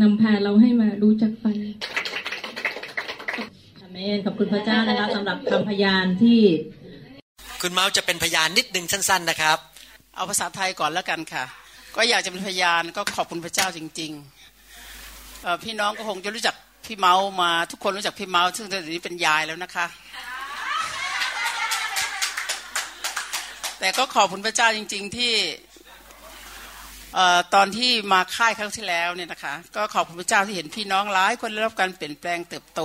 นำพาเราให้มารู้จักไฟอาเมนขอบคุณพระเจ้านะคะสำหรับคำพยานที่ คุณเมาส์จะเป็นพยานนิดนึงสั้น ๆ นะครับ เอาภาษาไทยก่อนแล้วกันค่ะ ก็อยากจะเป็นพยานก็ขอบคุณพระเจ้าจริงๆพี่น้องก็คงจะรู้จักพี่เมาส์มาทุกคนรู้จักพี่เมาส์ซึ่งตอนนี้เป็นยายแล้วนะคะ แต่ก็ขอบคุณพระเจ้าจริง ๆที่ตอนที่มาค่ายครั้งที่แล้วเนี่ยนะคะ ก็ขอบคุณพระเจ้าที่เห็นพี่น้องหลายคนได้รับการเปลี่ยนแปลงเติบโต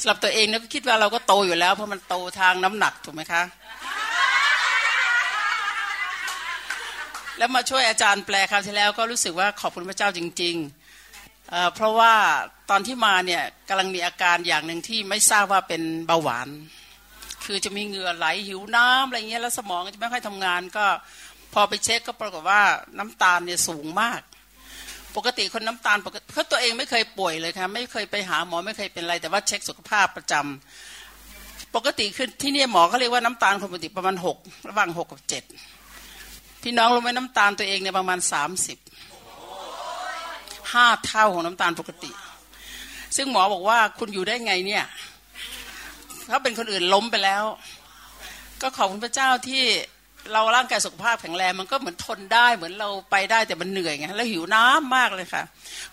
สำหรับตัวเองเนี่ยก็คิดว่าเราก็โตอยู่แล้วเพราะมันโตทางน้ำหนักถูกไหมคะ แล้วมาช่วยอาจารย์แปลคราวที่แล้วก็รู้สึกว่าขอบคุณพระเจ้าจริงๆเเพราะว่าตอนที่มาเนี่ยกำลังมีอาการอย่างหนึ่งที่ไม่ทราบว่าเป็นเบาหวาน คือจะมีเหงื่อไหลหิวน้ำอะไรเงี้ยแล้วสมองจะไม่ค่อยทำงานก็พอไปเช็คก็ปรากฏว่าน้ำตาลเนี่ยสูงมาก ปกติคนน้ำตาลปกติเพราตัวเองไม่เคยป่วยเลยค่ะไม่เคยไปหาหมอไม่เคยเป็นอะไร แต่ว่าเช็คสุขภาพประจำปกติคือที่นี่หมอเขาเรียกว่าน้ำตาลคนปกติประมาณหกระหว่างหกกับเจ็ด พี่น้องรู้ไหมน้ำตาลตัวเองเนี่ยประมาณสามสิบห้าเท่าของน้ำตาลปกติ ซึ่งหมอบอกว่าคุณอยู่ได้ไงเนี่ย ถ้าเป็นคนอื่นล้มไปแล้ว ก็ขอบคุณพระเจ้าที่เราร่างกายสุขภาพแข็งแรงมันก็เหมือนทนได้เหมือนเราไปได้แต่มันเหนื่อยไงแล้วหิวน้ำมากเลยค่ะ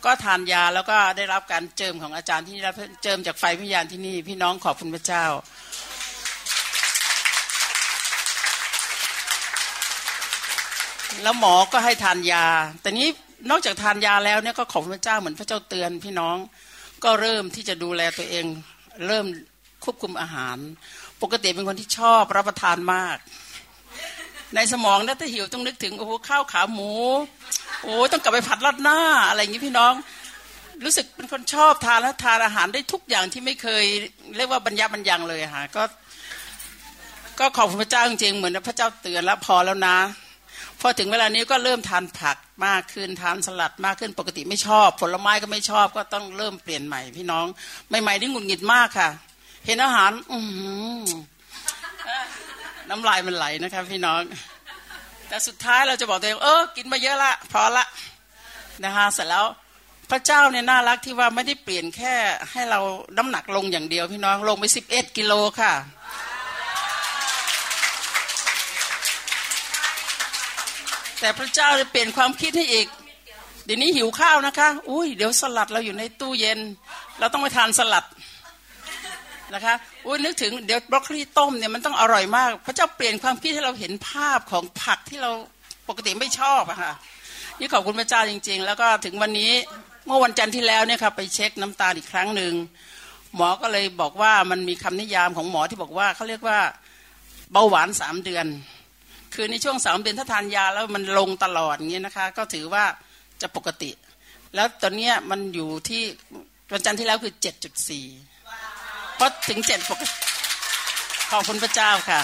ก็ทานยาแล้วก็ได้รับการเจิมของอาจารย์ที่นี่รับเจิมจากไฟพิญญาณที่นี่ พี่น้องขอบคุณพระเจ้า แล้วหมอก็ให้ทานยา แต่นี้นอกจากทานยาแล้วเนี่ยก็ขอบพระเจ้าเหมือนพระเจ้าเตือนพี่น้องก็เริ่มที่จะดูแลตัวเอง เริ่มควบคุมอาหาร ปกติเป็นคนที่ชอบรับประทานมาก ในสมองนะถ้าหิวต้องนึกถึงโอ้โหข้าวขาหมู โอ้ต้องกลับไปผัดราดหน้าอะไรอย่างนี้พี่น้อง รู้สึกเป็นคนชอบทานและทานอาหารได้ทุกอย่างที่ไม่เคย เรียกว่าบรรยาบรรยังเลยค่ะก็ก็ขอบพระเจ้าจริงๆเหมือนพระเจ้าเตือนแล้วพอแล้วนะ อถึงเวลานี้ก็เริ่มทานผักมากขึ้นทานสลัดมากขึ้นปกติไม่ชอบ ผลไม้ก็ไม่ชอบก็ต้องเริ่มเปลี่ยนใหม่พี่น้องใหม่ๆนี่หงุดหงิดมากค่ะ เห็นอาหาร อืน้ำลายมันไหลนะคะพี่น้อง แต่สุดท้ายเราจะบอกตัวเองเออกินมาเยอะละพอละนะคะเสร็จแล้วพระเจ้าเนี่ยน่ารักที่ว่าไม่ได้เปลี่ยนแค่ให้เราน้ำหนักลงอย่างเดียวพี่น้องลงไปสิบเอ็ดกิโลค่ะ แต่พระเจ้าจะเปลี่ยนความคิดให้อีกเดี๋ยวนี้หิวข้าวนะคะ อุ้ยเดี๋ยวสลัดเราอยู่ในตู้เย็น เราต้องไปทานสลัดนะคะ อุ้ยนึกถึงเดี๋ยวบรอกโคลีต้มเนี่ยมันต้องอร่อยมาก พระเจ้าเปลี่ยนความคิดให้เราเห็นภาพของผักที่เราปกติไม่ชอบอะค่ะ นี่ขอบคุณพระเจ้าจริง ๆ แล้วก็ถึงวันนี้เมื่อวันจันทร์ที่แล้วเนี่ยค่ะไปเช็คน้ำตาลอีกครั้งหนึ่งหมอก็เลยบอกว่ามันมีคำนิยามของหมอที่บอกว่าเขาเรียกว่าเบาหวานสามเดือน คือในช่วงสามเดือนถ้าทานยาแล้วมันลงตลอดอย่างนี้นะคะ ก็ถือว่าจะปกติ แล้วตอนเนี้ยมันอยู่ที่วันจันทร์ที่แล้วคือเจ็ดจุดสี่พราะถึงเจ็ดปกติขอบคุณพระเจ้าค่ะ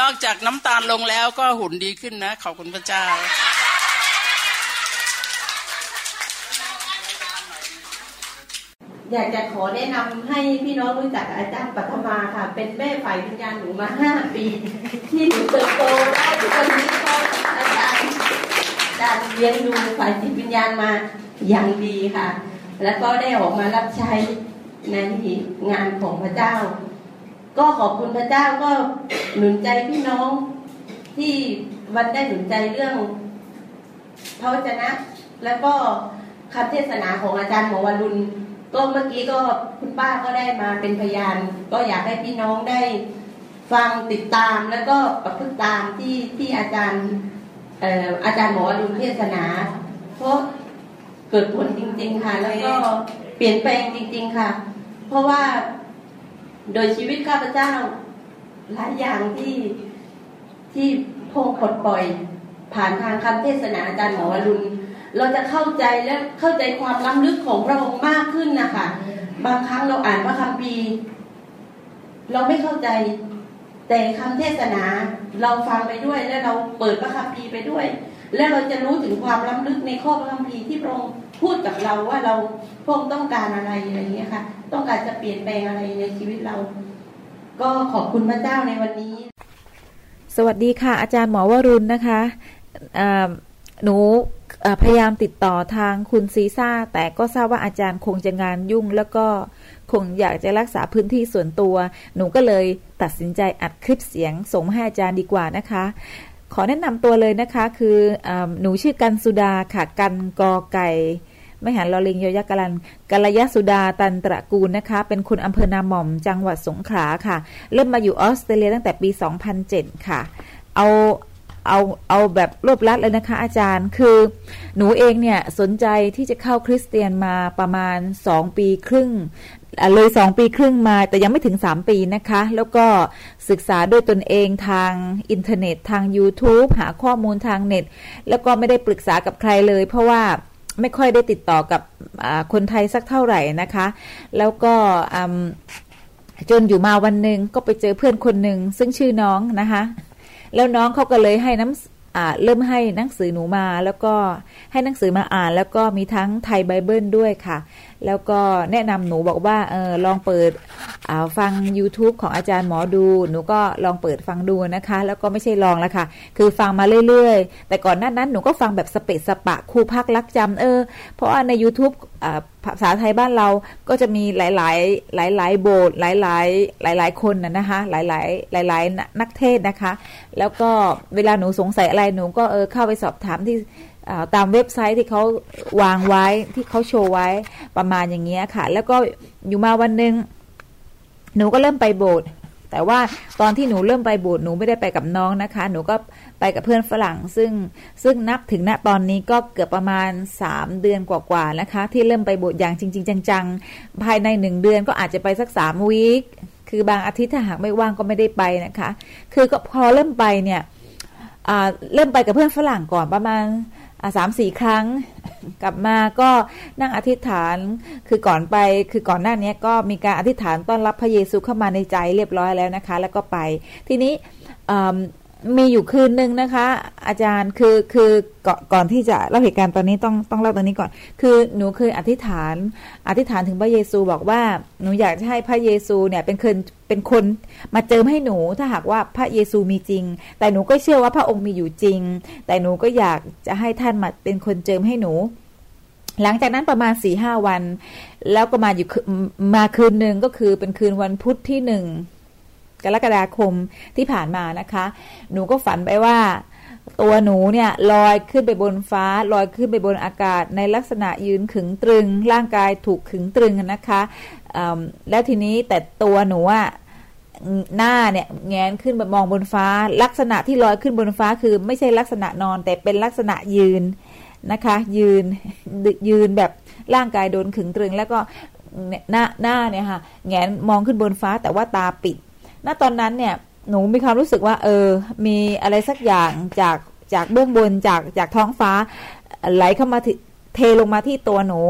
นอกจากน้ำตาลลงแล้วก็หุ่นดีขึ้นนะ ขอบคุณพระเจ้า อยากจะขอแนะนำให้พี่น้องรู้จักอาจารย์ปัทมาค่ะ เป็นแม่ฝ่ายวิญญาณหนูมาห้าปี ที่หนูเติบโตได้ทุกวันนี้ก็อาจารย์อาจารย์เลี้ยงดูฝ่ายจิตวิญญาณมาอย่างดีค่ะ แล้วก็ได้ออกมารับใช้ในงานของพระเจ้า ก็ขอบคุณพระเจ้าก็หนุนใจพี่น้องที่วันได้หนุนใจเรื่องพระวจนะ แล้วก็คำเทศนาของอาจารย์หมอวรุณ ก็เมื่อกี้ก็คุณป้าก็ได้มาเป็นพยาน ก็อยากให้พี่น้องได้ฟังติดตามแล้วก็ประพฤติตามที่ที่อาจารย์เอ่ออาจารย์หมอดุลเทศนา เพราะเกิดผลจริง ๆ ค่ะ แล้วก็เปลี่ยนแปลงจริง ๆ ค่ะ เพราะว่าโดยชีวิตข้าพเจ้าหลายอย่างที่ที่พงปลดปล่อย ผ่านทางคำเทศนาอาจารย์หมอวรุณ เราจะเข้าใจและเข้าใจความล้ำลึกของพระองค์มากขึ้นนะคะบางครั้งเราอ่านพระคัมภีร์เราไม่เข้าใจ แต่คำเทศนาเราฟังไปด้วยและเราเปิดพระคัมภีร์ไปด้วย และเราจะรู้ถึงความล้ำลึกในข้อพระคัมภีร์ที่พระองค์พูดกับเราว่าเราพระองค์ต้องการอะไรอะไรอย่างเงี้ยค่ะ ต้องการจะเปลี่ยนแปลงอะไรในชีวิตเรา ก็ขอบคุณพระเจ้าในวันนี้ สวัสดีค่ะ อาจารย์หมอวรุณนะคะหนู พยายามติดต่อทางคุณซีซ่า แต่ก็ทราบว่าอาจารย์คงจะงานยุ่ง แล้วก็คงอยากจะรักษาพื้นที่ส่วนตัว หนูก็เลยตัดสินใจอัดคลิปเสียงส่งให้อาจารย์ดีกว่านะคะ ขอแนะนำตัวเลยนะคะคืออหนูชื่อกันสุดาค่ะกันกอไก่ไม่หันลอลิงยยักกลันกัลยสุดาตันตระกูลนะคะ เป็นคนอำเภอนาหม่อมจังหวัดสงขลาค่ะ เริ่มมาอยู่ออสเตรเลียตั้งแต่ปี 2007 ค่ะ เอา เอาเอาแบบรวบลัดเลยนะคะ อาจารย์คือหนูเองเนี่ยสนใจที่จะเข้าคริสเตียนมาประมาณ2ปีครึ่งเลยสองปีครึ่งมาแต่ยังไม่ถึง3ปีนะคะ แล้วก็ศึกษาด้วยตนเองทางอินเทอร์เน็ตทาง YouTube หาข้อมูลทางเน็ต แล้วก็ไม่ได้ปรึกษากับใครเลย เพราะว่าไม่ค่อยได้ติดต่อกับคนไทยสักเท่าไหร่นะคะ แล้วก็จนอยู่มาวันหนึ่งก็ไปเจอเพื่อนคนหนึ่งซึ่งชื่อน้องนะคะ แล้วน้องเขาก็เลยให้น้ำเริ่มให้หนังสือหนูมา แล้วก็ให้หนังสือมาอ่าน แล้วก็มีทั้งไทยไบเบิลด้วยค่ะ แล้วก็แนะนำหนูบอกว่าเออลองเปิดฟัง YouTube ของอาจารย์หมอดู หนูก็ลองเปิดฟังดูนะคะ แล้วก็ไม่ใช่ลองแล้วค่ะ คือฟังมาเรื่อยๆ แต่ก่อนหน้านั้นหนูก็ฟังแบบสเปซสปะครูพักรักจำเออ เพราะว่าใน YouTube ภาษาไทยบ้านเราก็จะมีหลายๆ หลายๆ โบสถ์หลายๆ หลาย ๆ คนนะนะคะ หลายๆ หลายๆ นักเทศนะคะ แล้วก็เวลาหนูสงสัยอะไรหนูก็เออเข้าไปสอบถามที่ ตามเว็บไซต์ที่เขาวางไว้ที่เขาโชว์ไว้ประมาณอย่างเงี้ยค่ะ แล้วก็อยู่มาวันหนึ่งหนูก็เริ่มไปโบสถ์แต่ว่าตอนที่หนูเริ่มไปโบสถ์หนูไม่ได้ไปกับน้องนะคะ หนูก็ไปกับเพื่อนฝรั่ง ซึ่งซึ่งนับถึงณตอนนี้ก็เกือบประมาณ 3 เดือนกว่าๆนะคะ ที่เริ่มไปโบสถ์อย่างจริง ๆ จังๆ ภายในหนึ่งเดือนก็อาจจะไปสักสามวีคคือบางอาทิตย์ถ้าหากไม่ว่างก็ไม่ได้ไปนะคะ คือก็พอเริ่มไปเนี่ยเริ่มไปกับเพื่อนฝรั่งก่อนประมาณ สามสี่ครั้ง กลับมาก็นั่งอธิษฐานคือก่อนไปคือก่อนหน้านี้ก็มีการอธิษฐานต้อนรับพระเยซูเข้ามาในใจเรียบร้อยแล้วนะคะ แล้วก็ไปทีนี้ มีอยู่คืนหนึ่งนะคะ อาจารย์คือคือก่อนก่อนที่จะเล่าเหตุการณ์ตอนนี้ต้องต้องเล่าตอนนี้ก่อน คือหนูเคยอธิษฐานอธิษฐานถึงพระเยซูบอกว่าหนูอยากให้พระเยซูเนี่ยเป็นคนเป็นคนมาเจิมให้หนูถ้าหากว่าพระเยซูมีจริง แต่หนูก็เชื่อว่าพระองค์มีอยู่จริง แต่หนูก็อยากจะให้ท่านมาเป็นคนเจิมให้หนูหลังจากนั้นประมาณสี่ห้าวัน แล้วก็มาอยู่มาคืนหนึ่งก็คือเป็นคืนวันพุธที่หนึ่ง กรกฎาคมที่ผ่านมานะคะ หนูก็ฝันไปว่า ตัวหนูเนี่ยลอยขึ้นไปบนฟ้า ลอยขึ้นไปบนอากาศ ในลักษณะยืนขึงตรึง ร่างกายถูกขึงตรึงนะคะแล้วทีนี้แต่ตัวหนูอะหน้าเนี่ยแงนขึ้นมองบนฟ้า ลักษณะที่ลอยขึ้นบนฟ้าคือไม่ใช่ลักษณะนอน แต่เป็นลักษณะยืนนะคะ ยืนยืนแบบร่างกายโดนขึงตรึง แล้วก็หน้าหน้าเนี่ยค่ะแงนมองขึ้นบนฟ้าแต่ว่าตาปิด ณตอนนั้นเนี่ยหนูมีความรู้สึกว่า เออ มีอะไรสักอย่างจากจากเบื้องบนจากจากท้องฟ้า ไหลเข้ามาเทลงมาที่ตัวหนู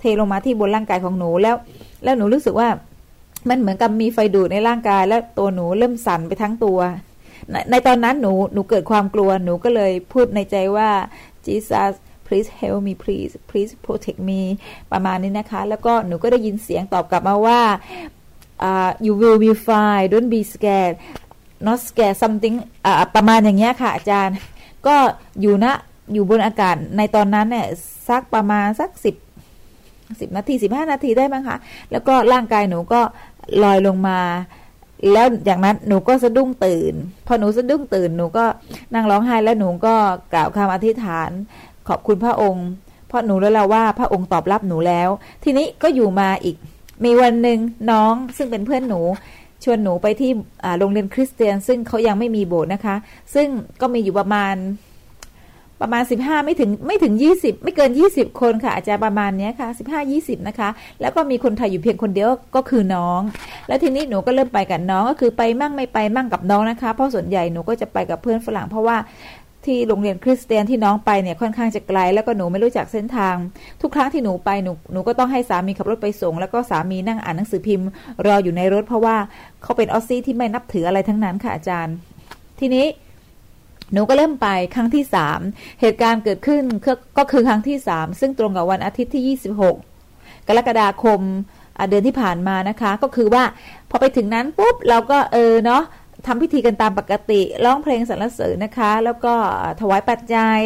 เทลงมาที่บนร่างกายของหนูแล้ว แล้วหนูรู้สึกว่า มันเหมือนกับมีไฟดูดในร่างกาย แล้วตัวหนูเริ่มสั่นไปทั้งตัว ในในตอนนั้นหนูหนูเกิดความกลัวหนูก็เลยพูดในใจว่า Jesus please help me please please protect me ประมาณนี้นะคะ แล้วก็หนูก็ได้ยินเสียงตอบกลับมาว่า uh, you will be fine don't be scared not scared something ประมาณอย่างเงี้ยค่ะอาจารย์ ก็อยู่นะอยู่บนอากาศในตอนนั้นเนี่ยสักประมาณสักสิบสิบนาทีสิบห้านาทีได้มั้งคะ แล้วก็ร่างกายหนูก็ลอยลงมา แล้วอย่างนั้นหนูก็สะดุ้งตื่น พอหนูสะดุ้งตื่นหนูก็นั่งร้องไห้แล้วหนูก็กล่าวคำอธิษฐาน ขอบคุณพระองค์ เพราะหนูรู้แล้วว่าพระองค์ตอบรับหนูแล้ว ทีนี้ก็อยู่มาอีก มีวันหนึ่งน้องซึ่งเป็นเพื่อนหนู ชวนหนูไปที่โรงเรียนคริสเตียน ซึ่งเขายังไม่มีโบสถ์นะคะ ซึ่งก็มีอยู่ประมาณประมาณ 15 ไม่ถึงไม่ถึง 20 ไม่เกิน 20 คนค่ะอาจารย์ประมาณนี้ค่ะ 15 20 นะคะ แล้วก็มีคนไทยอยู่เพียงคนเดียวก็คือน้อง แล้วทีนี้หนูก็เริ่มไปกับน้องก็คือไปมั่งไม่ไปมั่งกับน้องนะคะ เพราะส่วนใหญ่หนูก็จะไปกับเพื่อนฝรั่งเพราะว่า ที่โรงเรียนคริสเตียนที่น้องไปเนี่ยค่อนข้างจะไกล แล้วก็หนูไม่รู้จักเส้นทาง ทุกครั้งที่หนูไปหนูหนูก็ต้องให้สามีขับรถไปส่ง แล้วก็สามีนั่งอ่านหนังสือพิมพ์ รออยู่ในรถเพราะว่าเขาเป็นออสซี่ที่ไม่นับถืออะไรทั้งนั้นค่ะอาจารย์ ทีนี้หนูก็เริ่มไปครั้งที่สามเหตุการณ์เกิดขึ้นก็คือครั้งที่สามซึ่งตรงกับวันอาทิตย์ที่ 26 กรกฎาคมเดือนที่ผ่านมานะคะ ก็คือว่าพอไปถึงนั้นปุ๊บเราก็เออเนาะ ทำพิธีกันตามปกติร้องเพลงสรรเสริญนะคะ แล้วก็ถวายปัจจัย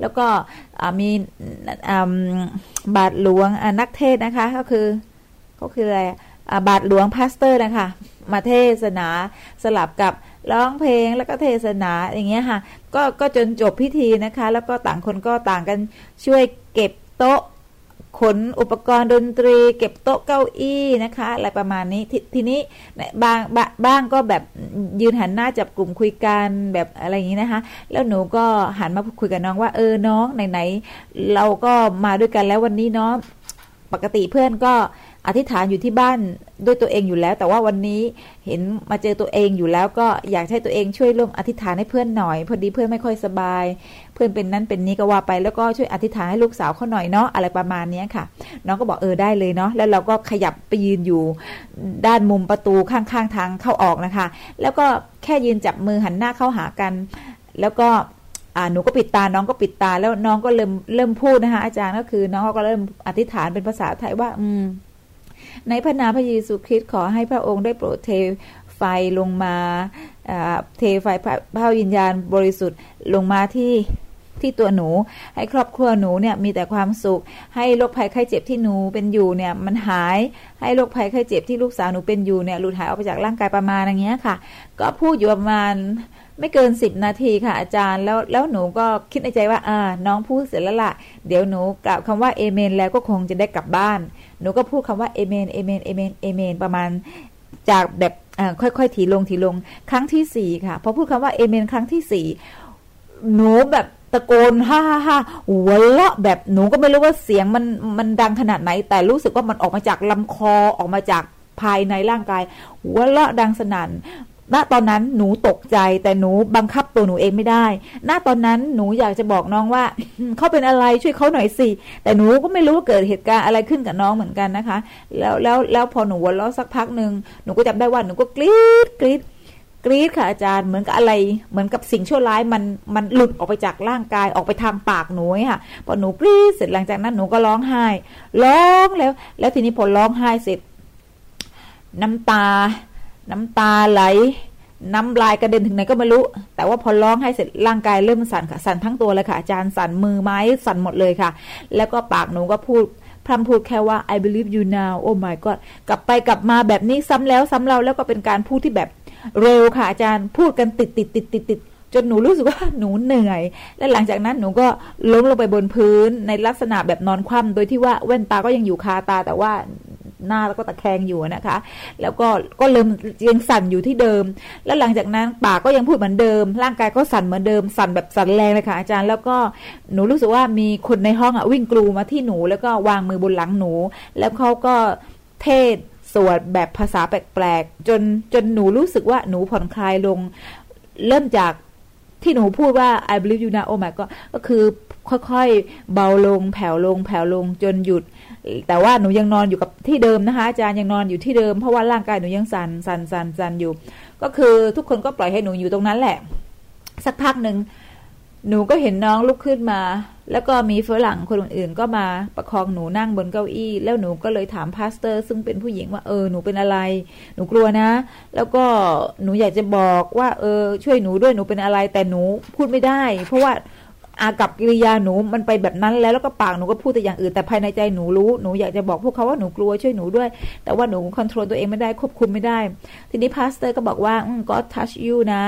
แล้วก็มีบาทหลวงนักเทศนะคะ ก็คือก็คืออะไรบาทหลวง pastor นะคะ มาเทศนาสลับกับร้องเพลงแล้วก็เทศนาอย่างเงี้ยค่ะ ก็ก็จนจบพิธีนะคะ แล้วก็ต่างคนก็ต่างกันช่วยเก็บโต๊ะ ขนอุปกรณ์ดนตรี เก็บโต๊ะเก้าอี้นะคะ อะไรประมาณนี้ททีนี้บางบ้างก็แบบยืนหันหน้าจับกลุ่มคุยกันแบบอะไรอย่างนี้นะคะ แล้วหนูก็หันมาคุยกับน้องว่าเออน้องไหนๆเราก็มาด้วยกันแล้ววันนี้เนาะปกติเพื่อนก็ อธิษฐานอยู่ที่บ้านด้วยตัวเองอยู่แล้ว แต่ว่าวันนี้เห็นมาเจอตัวเองอยู่แล้วก็อยากให้ตัวเองช่วยร่วมอธิษฐานให้เพื่อนหน่อย พอดีเพื่อนไม่ค่อยสบาย เพื่อนเป็นนั้นเป็นนี้ก็ว่าไป แล้วก็ช่วยอธิษฐานให้ลูกสาวเขาหน่อยเนาะอะไรประมาณนี้ค่ะ น้องก็บอกเออได้เลยเนาะแล้วเราก็ขยับไปยืนอยู่ด้านมุมประตูข้างๆทางเข้าออกนะคะ แล้วก็แค่ยืนจับมือหันหน้าเข้าหากัน แล้วก็หนูก็ปิดตา น้องก็ปิดตา แล้วน้องก็เริ่มเริ่มพูดนะคะอาจารย์ก็คือ น้องก็เริ่มอธิษฐานเป็นภาษาไทยว่า อืม ในพระนามพระเยซูคริสต์ขอให้พระองค์ได้โปรดเทไฟลงมาเทไฟพระวิญญาณบริสุทธิ์ลงมาที่ที่ตัวหนู ให้ครอบครัวหนูเนี่ยมีแต่ความสุข ให้โรคภัยไข้เจ็บที่หนูเป็นอยู่เนี่ยมันหายให้โรคภัยไข้เจ็บที่ลูกสาวหนูเป็นอยู่เนี่ยหลุดหายออกไปจากร่างกายประมาณอย่างเงี้ยค่ะ ก็พูดอยู่ประมาณไม่เกินสิบนาทีค่ะอาจารย์แล้วแล้วหนูก็คิดในใจว่าอ่าน้องพูดเสร็จแล้วล่ะ เดี๋ยวหนูกล่าวคำว่าเอเมนแล้วก็คงจะได้กลับบ้าน หนูก็พูดคำว่า amen amen amen amen ประมาณจากแบบค่อยๆถี่ลงถี่ลงครั้งที่สี่ค่ะพอพูดคำว่าเอเมนครั้งที่สี่หนูแบบตะโกนฮ่าฮ่าฮ่าหัวเราะแบบหนูก็ไม่รู้ว่าเสียงมันมันดังขนาดไหน แต่รู้สึกว่ามันออกมาจากลำคอออกมาจากภายในร่างกายหัวเราะดังสนั่น ณตอนนั้นหนูตกใจแต่หนูบังคับตัวหนูเองไม่ได้ ณตอนนั้นหนูอยากจะบอกน้องว่าเขาเป็นอะไรช่วยเขาหน่อยสิ แต่หนูก็ไม่รู้ว่าเกิดเหตุการณ์อะไรขึ้นกับน้องเหมือนกันนะคะ แล้วแล้วแล้วพอหนูวนล้อสักพักหนึ่งหนูก็จำได้ว่าหนูก็กรี๊ดกรี๊ดกรี๊ดค่ะอาจารย์เหมือนกับอะไรเหมือนกับสิ่งชั่วร้ายมันมันหลุดออกไปจากร่างกายออกไปทางปากหนูค่ะพอหนูกรี๊ดเสร็จหลังจากนั้นหนูก็ร้องไห้ร้องแล้ว แล้วทีนี้พอร้องไห้เสร็จ น้ำตา น้ำตาไหล น้ำลายกระเด็นถึงไหนก็ไม่รู้ แต่ว่าพอร้องให้เสร็จร่างกายเริ่มสั่นค่ะ สั่นทั้งตัวเลยค่ะอาจารย์สั่นมือไม้สั่นหมดเลยค่ะ แล้วก็ปากหนูก็พูดพร่ำพูดแค่ว่า I believe you now oh my god กลับไปกลับมาแบบนี้ซ้ำแล้วซ้ำเล่าแล้วก็เป็นการพูดที่แบบเร็วค่ะอาจารย์พูดกันติดติดติดติดติดจนหนูรู้สึกว่าหนูเหนื่อย และหลังจากนั้นหนูก็ล้มลงไปบนพื้นในลักษณะแบบนอนคว่ำโดยที่ว่าแว่นตาก็ยังอยู่คาตาแต่ว่า หน้าแล้วก็ตะแคงอยู่นะคะ แล้วก็ก็เริ่มยังสั่นอยู่ที่เดิม แล้วหลังจากนั้นปากก็ยังพูดเหมือนเดิม ร่างกายก็สั่นเหมือนเดิม สั่นแบบสั่นแรงเลยค่ะอาจารย์ แล้วก็หนูรู้สึกว่ามีคนในห้องอะวิ่งกลูมาที่หนู แล้วก็วางมือบนหลังหนู แล้วเขาก็เทศสวดแบบภาษาแปลกๆจนจนหนูรู้สึกว่าหนูผ่อนคลายลง เริ่มจากที่หนูพูดว่า I believe you now oh my god ก็คือค่อยๆ เบาลงแผ่วลงแผ่วลงจนหยุด แต่ว่าหนูยังนอนอยู่กับที่เดิมนะคะอาจารย์ยังนอนอยู่ที่เดิมเพราะว่าร่างกายหนูยังสันสันสันสันอยู่ ก็คือทุกคนก็ปล่อยให้หนูอยู่ตรงนั้นแหละ สักพักหนึ่งหนูก็เห็นน้องลุกขึ้นมา แล้วก็มีฝรั่งคนอื่นๆก็มาประคองหนูนั่งบนเก้าอี้ แล้วหนูก็เลยถามพาสเตอร์ ซึ่งเป็นผู้หญิงว่าเออหนูเป็นอะไร หนูกลัวนะ แล้วก็หนูอยากจะบอกว่า เออ ช่วยหนูด้วยหนูเป็นอะไร แต่หนูพูดไม่ได้ เพราะว่า อากัปกิริยาหนูมันไปแบบนั้นแล้วแล้วก็ปากหนูก็พูดแต่อย่างอื่นแต่ภายในใจหนูรู้หนูอยากจะบอกพวกเขาว่าหนูกลัวช่วยหนูด้วย แต่ว่าหนูควบคุมตัวเองไม่ได้ควบคุมไม่ได้ ทีนี้ pastor ก็บอกว่า God touch you นะ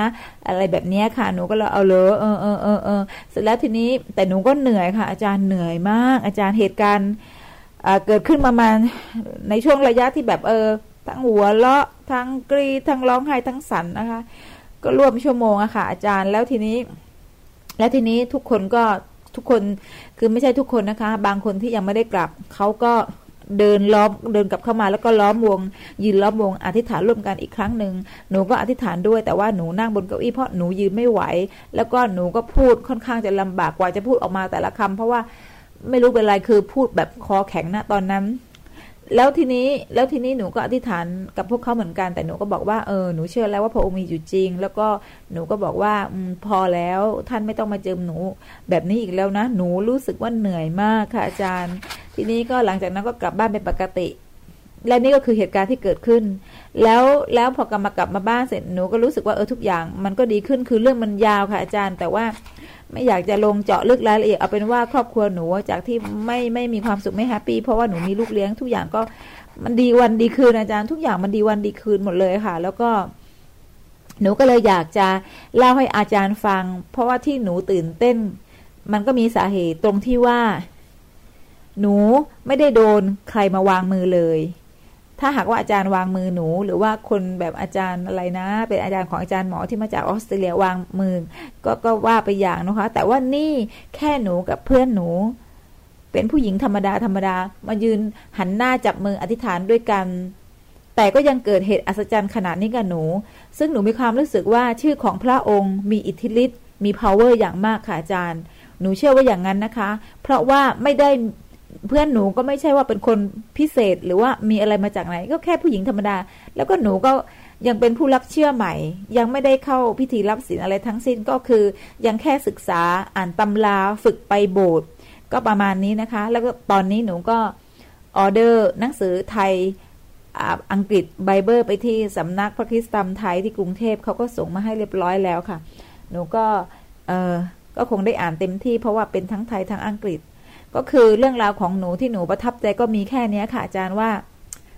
อะไรแบบนี้ค่ะหนูก็เลยเอาเลยเออเออเออเออเสร็จแล้วทีนี้แต่หนูก็เหนื่อยค่ะ อาจารย์เหนื่อยมาก อาจารย์เหตุการณ์เกิดขึ้นประมาณในช่วงระยะที่แบบเออ ทั้งหัวเราะทั้งกรี๊ดทั้งร้องไห้ทั้งสั่นนะคะ ก็ร่วมชั่วโมงอะค่ะ อาจารย์แล้วทีนี้ แล้วทีนี้ทุกคนก็ทุกคนคือไม่ใช่ทุกคนนะคะ บางคนที่ยังไม่ได้กลับเขาก็เดินล้อมเดินกลับเข้ามาแล้วก็ล้อมวง ยืนล้อมวงอธิษฐานร่วมกันอีกครั้งหนึ่งหนูก็อธิษฐานด้วยแต่ว่าหนูนั่งบนเก้าอี้เพราะหนูยืนไม่ไหว แล้วก็หนูก็พูดค่อนข้างจะลำบากกว่าจะพูดออกมาแต่ละคำเพราะว่าไม่รู้เป็นไรคือพูดแบบคอแข็งนะตอนนั้น แล้วทีนี้แล้วทีนี้หนูก็อธิษฐานกับพวกเขาเหมือนกัน แต่หนูก็บอกว่าเออหนูเชื่อแล้วว่าพระองค์มีอยู่จริง แล้วก็หนูก็บอกว่าอพอแล้วท่านไม่ต้องมาเจิมหนูแบบนี้อีกแล้วนะ หนูรู้สึกว่าเหนื่อยมากค่ะอาจารย์ ทีนี้ก็หลังจากนั้นก็กลับบ้านเป็นปกติ และนี่ก็คือเหตุการณ์ที่เกิดขึ้น แล้วแล้วพอกลับมากลับมาบ้านเสร็จหนูก็รู้สึกว่าเออทุกอย่าง มันก็ดีขึ้นคือเรื่องมันยาวค่ะอาจารย์ แต่ว่า ไม่อยากจะลงเจาะลึกรายละเอียดเอาเป็นว่าครอบครัวหนูจากที่ไม่ไม่มีความสุขไม่ happy เพราะว่าหนูมีลูกเลี้ยงทุกอย่างก็มันดีวันดีคืนอาจารย์ทุกอย่างมันดีวันดีคืนหมดเลยค่ะ แล้วก็ หนูก็เลยอยากจะเล่าให้อาจารย์ฟัง เพราะว่าที่หนูตื่นเต้น มันก็มีสาเหตุตรงที่ว่า หนูไม่ได้โดนใครมาวางมือเลย ถ้าหากว่าอาจารย์วางมือหนู หรือว่าคนแบบอาจารย์อะไรนะ เป็นอาจารย์ของอาจารย์หมอที่มาจากออสเตรเลียวางมือ ก็ก็ว่าไปอย่างนะคะ แต่ว่านี่แค่หนูกับเพื่อนหนู เป็นผู้หญิงธรรมดาธรรมดามายืนหันหน้าจับมืออธิษฐานด้วยกัน แต่ก็ยังเกิดเหตุอัศจรรย์ขนาดนี้กับหนู ซึ่งหนูมีความรู้สึกว่าชื่อของพระองค์มีอิทธิฤทธิ์มี power อย่างมากค่ะอาจารย์หนูเชื่อว่าอย่างนั้นนะคะ เพราะว่าไม่ได้ เพื่อนหนูก็ไม่ใช่ว่าเป็นคนพิเศษหรือว่ามีอะไรมาจากไหน ก็แค่ผู้หญิงธรรมดา แล้วก็หนูก็ยังเป็นผู้รับเชื่อใหม่ ยังไม่ได้เข้าพิธีรับศีลอะไรทั้งสิ้นก็คือ ยังแค่ศึกษาอ่านตำราฝึกไปโบสถ์ก็ประมาณนี้นะคะ แล้วก็ตอนนี้หนูก็ออเดอร์หนังสือไทยอังกฤษไบเบิลไปที่สำนักพระคริสตธรรมไทยที่กรุงเทพเขาก็ส่งมาให้เรียบร้อยแล้วค่ะ หนูก็เออก็คงได้อ่านเต็มที่เพราะว่าเป็นทั้งไทยทั้งอังกฤษ ก็คือเรื่องราวของหนูที่หนูประทับใจก็มีแค่นี้ค่ะอาจารย์ว่า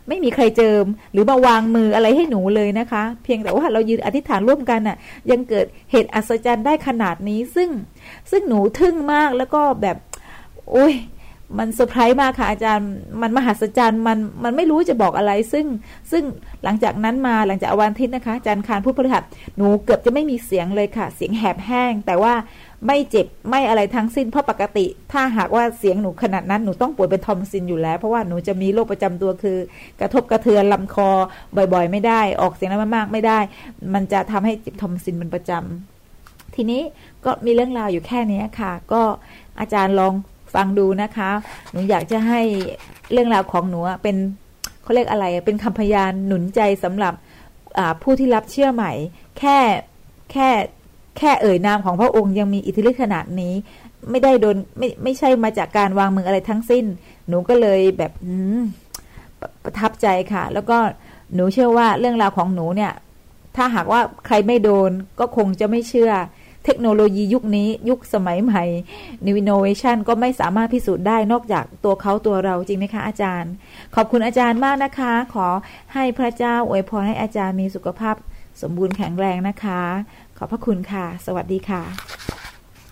ไม่มีใครเจิม หรือมาวางมืออะไรให้หนูเลยนะคะ เพียงแต่ว่าเรายืนอธิษฐานร่วมกันน่ะ ยังเกิดเหตุอัศจรรย์ได้ขนาดนี้ ซึ่งซึ่งหนูทึ่งมากแล้วก็แบบโอ้ยมันเซอร์ไพรส์มากค่ะอาจารย์ มันมหัศจรรย์ มัน มันไม่รู้จะบอกอะไร ซึ่ง ซึ่งหลังจากนั้นมาหลังจากอวันทิตย์นะคะ อาจารย์คารพูดพฤหัสหนูเกือบจะไม่มีเสียงเลยค่ะ เสียงแหบแห้ง แต่ว่า ไม่เจ็บไม่อะไรทั้งสิ้นเพราะปกติ ถ้าหากว่าเสียงหนูขนาดนั้นหนูต้องป่วยเป็นทอมซินอยู่แล้ว เพราะว่าหนูจะมีโรคประจำตัวคือ กระทบกระเทือนลำคอบ่อย ๆ ไม่ได้ ออกเสียงนั้นมากๆไม่ได้ มันจะทำให้เจ็บทอมซินเป็นประจำทีนี้ก็มีเรื่องราวอยู่แค่นี้ค่ะ ก็อาจารย์ลองฟังดูนะคะ หนูอยากจะให้เรื่องราวของหนูเป็นเขาเรียกอะไรเป็นคำพยานหนุนใจสำหรับผู้ที่รับเชื่อใหม่ แค่แค่ แค่เอ่ยนามของพระองค์ยังมีอิทธิฤทธิ์ขนาดนี้ ไม่ได้โดนไม่ไม่ใช่มาจากการวางมืออะไรทั้งสิ้น หนูก็เลยแบบประทับใจค่ะ แล้วก็หนูเชื่อว่าเรื่องราวของหนูเนี่ย ถ้าหากว่าใครไม่โดนก็คงจะไม่เชื่อ เทคโนโลยียุคนี้ยุคสมัยใหม่ New Innovation ก็ไม่สามารถพิสูจน์ได้นอกจากตัวเขาตัวเราจริงไหมคะอาจารย์ ขอบคุณอาจารย์มากนะคะ ขอให้พระเจ้าอวยพรให้อาจารย์มีสุขภาพสมบูรณ์แข็งแรงนะคะ ขอบพระคุณค่ะ สวัสดีค่ะ